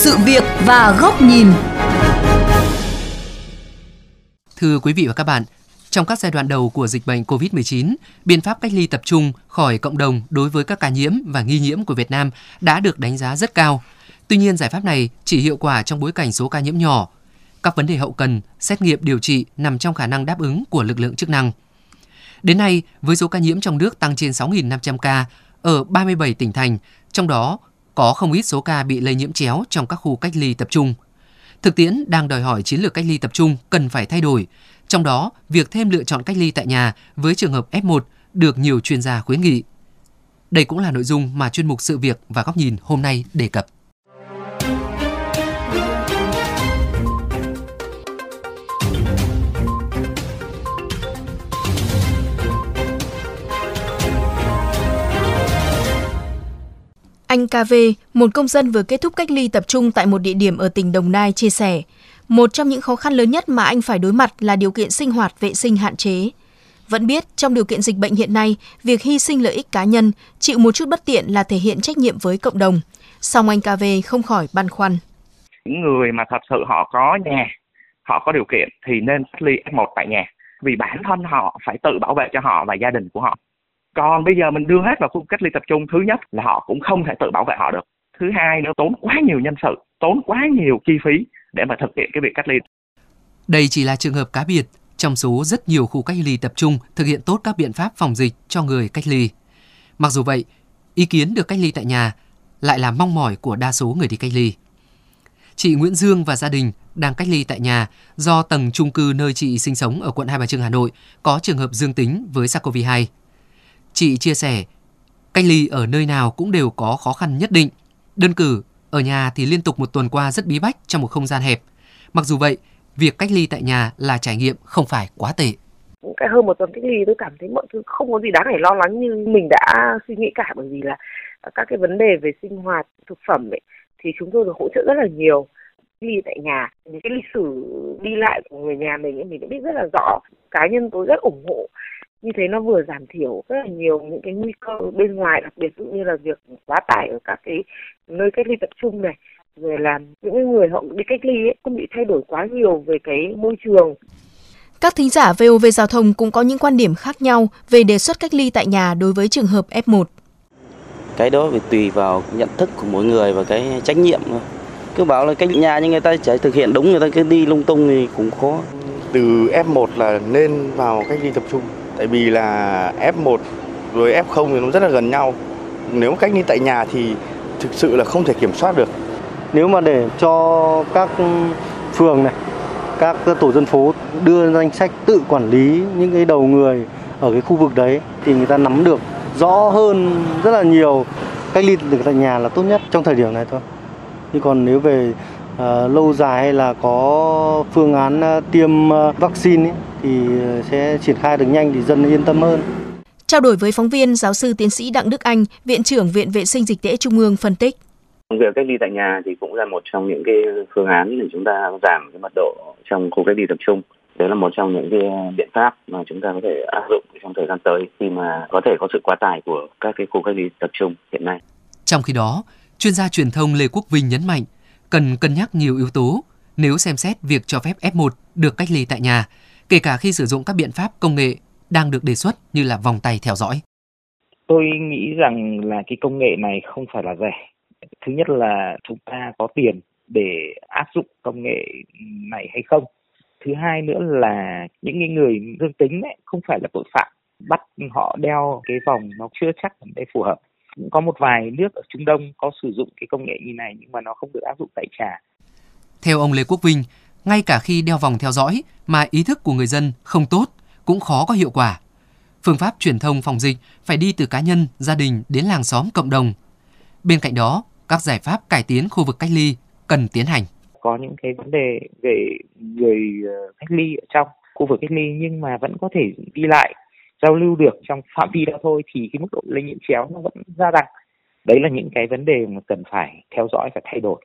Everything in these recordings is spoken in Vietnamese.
sự việc và góc nhìn. Thưa quý vị và các bạn, trong các giai đoạn đầu của dịch bệnh COVID-19, biện pháp cách ly tập trung khỏi cộng đồng đối với các ca nhiễm và nghi nhiễm của Việt Nam đã được đánh giá rất cao. Tuy nhiên, giải pháp này chỉ hiệu quả trong bối cảnh số ca nhiễm nhỏ. Các vấn đề hậu cần, xét nghiệm điều trị nằm trong khả năng đáp ứng của lực lượng chức năng. Đến nay, với số ca nhiễm trong nước tăng trên 6.500 ca ở 37 tỉnh thành, trong đó có không ít số ca bị lây nhiễm chéo trong các khu cách ly tập trung. Thực tiễn đang đòi hỏi chiến lược cách ly tập trung cần phải thay đổi, trong đó việc thêm lựa chọn cách ly tại nhà với trường hợp F1 được nhiều chuyên gia khuyến nghị. Đây cũng là nội dung mà chuyên mục sự việc và góc nhìn hôm nay đề cập. Anh KV, một công dân vừa kết thúc cách ly tập trung tại một địa điểm ở tỉnh Đồng Nai chia sẻ, một trong những khó khăn lớn nhất mà anh phải đối mặt là điều kiện sinh hoạt vệ sinh hạn chế. Vẫn biết trong điều kiện dịch bệnh hiện nay, việc hy sinh lợi ích cá nhân, chịu một chút bất tiện là thể hiện trách nhiệm với cộng đồng. Song anh KV không khỏi băn khoăn. Những người mà thật sự họ có nhà, họ có điều kiện thì nên cách ly F1 tại nhà. Vì bản thân họ phải tự bảo vệ cho họ và gia đình của họ còn bây giờ mình đưa hết vào khu cách ly tập trung thứ nhất là họ cũng không thể tự bảo vệ họ được thứ hai nữa tốn quá nhiều nhân sự tốn quá nhiều chi phí để mà thực hiện cái việc cách ly đây chỉ là trường hợp cá biệt trong số rất nhiều khu cách ly tập trung thực hiện tốt các biện pháp phòng dịch cho người cách ly. Mặc dù vậy, ý kiến được cách ly tại nhà lại là mong mỏi của đa số người đi cách ly. Chị Nguyễn Dương và gia đình đang cách ly tại nhà do tầng chung cư nơi chị sinh sống ở quận Hai Bà Trưng Hà Nội có trường hợp dương tính với SARS-CoV-2. Chị chia sẻ, cách ly ở nơi nào cũng đều có khó khăn nhất định. Đơn cử, ở nhà thì liên tục một tuần qua rất bí bách trong một không gian hẹp. Mặc dù vậy, việc cách ly tại nhà là trải nghiệm không phải quá tệ. Cái hơn một tuần cách ly tôi cảm thấy mọi thứ không có gì đáng phải lo lắng như mình đã suy nghĩ cả bởi vì là các cái vấn đề về sinh hoạt, thực phẩm ấy, thì chúng tôi được hỗ trợ rất là nhiều đi tại nhà những cái lịch sử đi lại của người nhà mình mình đã biết rất là rõ cá nhân tôi rất ủng hộ như thế nó vừa giảm thiểu rất là nhiều những cái nguy cơ bên ngoài đặc biệt như là việc quá tải ở các cái nơi cách ly tập trung này rồi là những người họ đi cách ly ấy, không bị thay đổi quá nhiều về cái môi trường các thính giả VOV Giao thông cũng có những quan điểm khác nhau về đề xuất cách ly tại nhà đối với trường hợp F1. Cái đó phải tùy vào nhận thức của mỗi người và cái trách nhiệm thôi. Cứ bảo là cách nhà nhưng người ta chỉ thực hiện đúng người ta cứ đi lung tung thì cũng khó. Từ F1 là nên vào cách ly tập trung tại vì là F1 rồi F0 thì nó rất là gần nhau. Nếu cách ly tại nhà thì thực sự là không thể kiểm soát được. Nếu mà để cho các phường này, các tổ dân phố đưa danh sách tự quản lý những cái đầu người ở cái khu vực đấy thì người ta nắm được rõ hơn rất là nhiều. Cách ly được tại nhà là tốt nhất trong thời điểm này thôi. Nhưng còn nếu về lâu dài hay là có phương án uh, tiêm uh, vaccine ấy, thì sẽ triển khai được nhanh thì dân yên tâm hơn. Trao đổi với phóng viên, giáo sư tiến sĩ Đặng Đức Anh, Viện trưởng Viện Vệ sinh Dịch tễ Trung ương phân tích. Việc cách ly tại nhà thì cũng là một trong những cái phương án để chúng ta giảm cái mật độ trong khu cách ly tập trung. Đấy là một trong những cái biện pháp mà chúng ta có thể áp dụng trong thời gian tới khi mà có thể có sự quá tải của các cái khu cách ly tập trung hiện nay. Trong khi đó, chuyên gia truyền thông Lê Quốc Vinh nhấn mạnh cần cân nhắc nhiều yếu tố nếu xem xét việc cho phép F1 được cách ly tại nhà kể cả khi sử dụng các biện pháp công nghệ đang được đề xuất như là vòng tay theo dõi. Tôi nghĩ rằng là cái công nghệ này không phải là rẻ. Thứ nhất là chúng ta có tiền để áp dụng công nghệ này hay không. Thứ hai nữa là những người dương tính ấy, không phải là tội phạm. Bắt họ đeo cái vòng nó chưa chắc là để phù hợp. Cũng có một vài nước ở Trung Đông có sử dụng cái công nghệ như này nhưng mà nó không được áp dụng tại trà. Theo ông Lê Quốc Vinh, ngay cả khi đeo vòng theo dõi mà ý thức của người dân không tốt cũng khó có hiệu quả. Phương pháp truyền thông phòng dịch phải đi từ cá nhân, gia đình đến làng xóm cộng đồng. Bên cạnh đó, các giải pháp cải tiến khu vực cách ly cần tiến hành. Có những cái vấn đề về người ờ, cách ly ở trong khu vực cách ly nhưng mà vẫn có thể đi lại giao lưu được trong phạm vi đó thôi thì cái mức độ lây nhiễm chéo nó vẫn gia tăng. Đấy là những cái vấn đề mà cần phải theo dõi và thay đổi.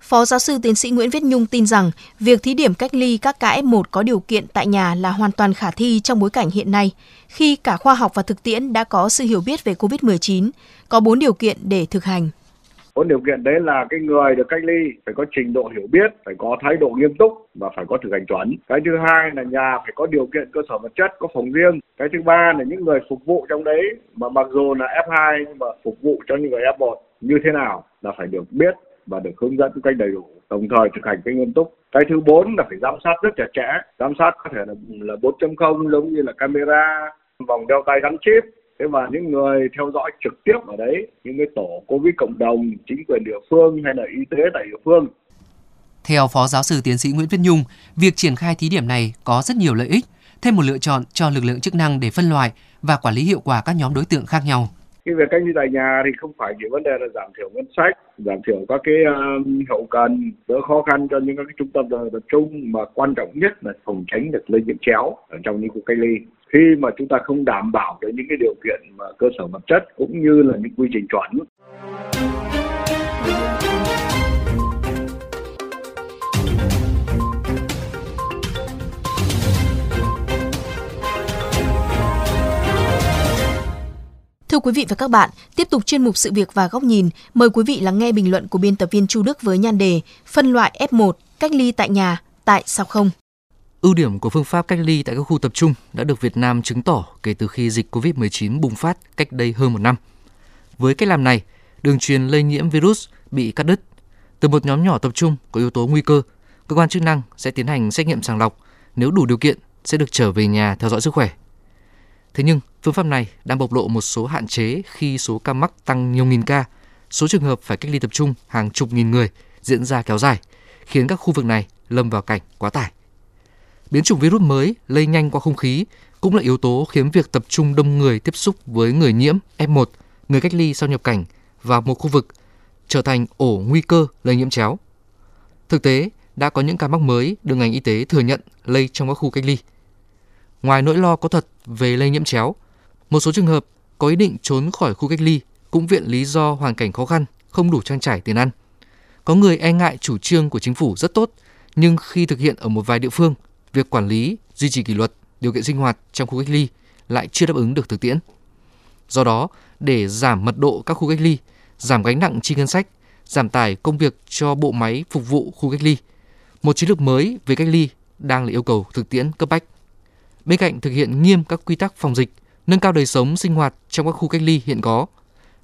Phó giáo sư tiến sĩ Nguyễn Viết Nhung tin rằng việc thí điểm cách ly các ca F1 có điều kiện tại nhà là hoàn toàn khả thi trong bối cảnh hiện nay, khi cả khoa học và thực tiễn đã có sự hiểu biết về COVID-19, có bốn điều kiện để thực hành có điều kiện đấy là cái người được cách ly phải có trình độ hiểu biết, phải có thái độ nghiêm túc và phải có thực hành chuẩn. Cái thứ hai là nhà phải có điều kiện cơ sở vật chất, có phòng riêng. Cái thứ ba là những người phục vụ trong đấy, mà mặc dù là F2 nhưng mà phục vụ cho những người F1 như thế nào là phải được biết và được hướng dẫn một cách đầy đủ, đồng thời thực hành cái nghiêm túc. Cái thứ bốn là phải giám sát rất chặt chẽ. Giám sát có thể là là 4.0 giống như là camera, vòng đeo tay gắn chip thế và những người theo dõi trực tiếp ở đấy những cái tổ covid cộng đồng chính quyền địa phương hay là y tế tại địa phương theo Phó Giáo sư Tiến sĩ Nguyễn Viết Nhung, việc triển khai thí điểm này có rất nhiều lợi ích, thêm một lựa chọn cho lực lượng chức năng để phân loại và quản lý hiệu quả các nhóm đối tượng khác nhau. Cái việc cách ly tại nhà thì không phải chỉ vấn đề là giảm thiểu ngân sách, giảm thiểu các cái uh, hậu cần, đỡ khó khăn cho những các cái trung tâm tập trung mà quan trọng nhất là phòng tránh được lây nhiễm chéo ở trong những khu cách ly khi mà chúng ta không đảm bảo được những cái điều kiện mà cơ sở vật chất cũng như là những quy trình chuẩn Thưa quý vị và các bạn, tiếp tục chuyên mục sự việc và góc nhìn, mời quý vị lắng nghe bình luận của biên tập viên Chu Đức với nhan đề Phân loại F1, cách ly tại nhà, tại sao không? Ưu điểm của phương pháp cách ly tại các khu tập trung đã được Việt Nam chứng tỏ kể từ khi dịch COVID-19 bùng phát cách đây hơn một năm. Với cách làm này, đường truyền lây nhiễm virus bị cắt đứt. Từ một nhóm nhỏ tập trung có yếu tố nguy cơ, cơ quan chức năng sẽ tiến hành xét nghiệm sàng lọc, nếu đủ điều kiện sẽ được trở về nhà theo dõi sức khỏe. Thế nhưng, phương pháp này đang bộc lộ một số hạn chế khi số ca mắc tăng nhiều nghìn ca, số trường hợp phải cách ly tập trung hàng chục nghìn người diễn ra kéo dài, khiến các khu vực này lâm vào cảnh quá tải. Biến chủng virus mới lây nhanh qua không khí cũng là yếu tố khiến việc tập trung đông người tiếp xúc với người nhiễm F1, người cách ly sau nhập cảnh vào một khu vực trở thành ổ nguy cơ lây nhiễm chéo. Thực tế, đã có những ca mắc mới được ngành y tế thừa nhận lây trong các khu cách ly. Ngoài nỗi lo có thật về lây nhiễm chéo, một số trường hợp có ý định trốn khỏi khu cách ly cũng viện lý do hoàn cảnh khó khăn, không đủ trang trải tiền ăn. Có người e ngại chủ trương của chính phủ rất tốt, nhưng khi thực hiện ở một vài địa phương việc quản lý, duy trì kỷ luật, điều kiện sinh hoạt trong khu cách ly lại chưa đáp ứng được thực tiễn. Do đó, để giảm mật độ các khu cách ly, giảm gánh nặng chi ngân sách, giảm tải công việc cho bộ máy phục vụ khu cách ly, một chiến lược mới về cách ly đang là yêu cầu thực tiễn cấp bách. Bên cạnh thực hiện nghiêm các quy tắc phòng dịch, nâng cao đời sống sinh hoạt trong các khu cách ly hiện có,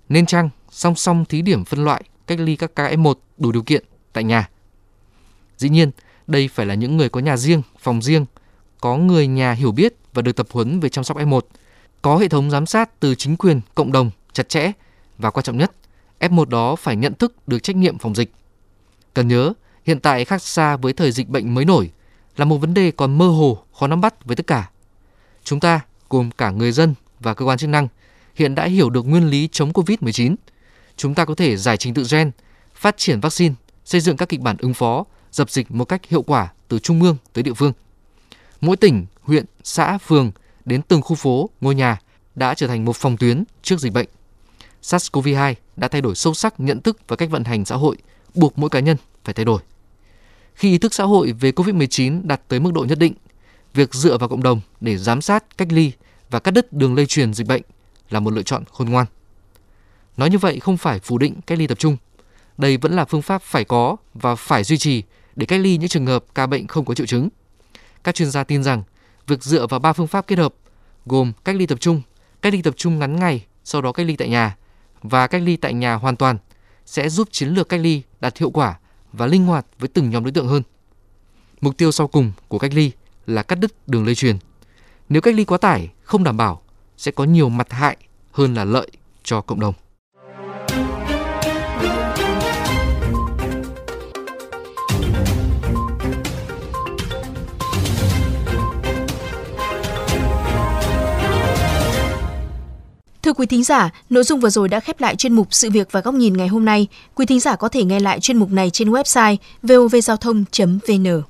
nên chăng song song thí điểm phân loại cách ly các ca F1 đủ điều kiện tại nhà. Dĩ nhiên, đây phải là những người có nhà riêng, phòng riêng, có người nhà hiểu biết và được tập huấn về chăm sóc F1, có hệ thống giám sát từ chính quyền, cộng đồng chặt chẽ và quan trọng nhất, F1 đó phải nhận thức được trách nhiệm phòng dịch. Cần nhớ, hiện tại khác xa với thời dịch bệnh mới nổi là một vấn đề còn mơ hồ, khó nắm bắt với tất cả. Chúng ta, gồm cả người dân và cơ quan chức năng, hiện đã hiểu được nguyên lý chống COVID-19. Chúng ta có thể giải trình tự gen, phát triển vaccine, xây dựng các kịch bản ứng phó dập dịch một cách hiệu quả từ trung ương tới địa phương. Mỗi tỉnh, huyện, xã, phường đến từng khu phố, ngôi nhà đã trở thành một phòng tuyến trước dịch bệnh. SARS-CoV-2 đã thay đổi sâu sắc nhận thức và cách vận hành xã hội, buộc mỗi cá nhân phải thay đổi. Khi ý thức xã hội về COVID-19 đạt tới mức độ nhất định, việc dựa vào cộng đồng để giám sát, cách ly và cắt đứt đường lây truyền dịch bệnh là một lựa chọn khôn ngoan. Nói như vậy không phải phủ định cách ly tập trung. Đây vẫn là phương pháp phải có và phải duy trì để cách ly những trường hợp ca bệnh không có triệu chứng. Các chuyên gia tin rằng việc dựa vào ba phương pháp kết hợp gồm cách ly tập trung, cách ly tập trung ngắn ngày, sau đó cách ly tại nhà và cách ly tại nhà hoàn toàn sẽ giúp chiến lược cách ly đạt hiệu quả và linh hoạt với từng nhóm đối tượng hơn. Mục tiêu sau cùng của cách ly là cắt đứt đường lây truyền. Nếu cách ly quá tải, không đảm bảo sẽ có nhiều mặt hại hơn là lợi cho cộng đồng. Thưa quý thính giả, nội dung vừa rồi đã khép lại chuyên mục Sự việc và góc nhìn ngày hôm nay. Quý thính giả có thể nghe lại chuyên mục này trên website vovgiao thông.vn.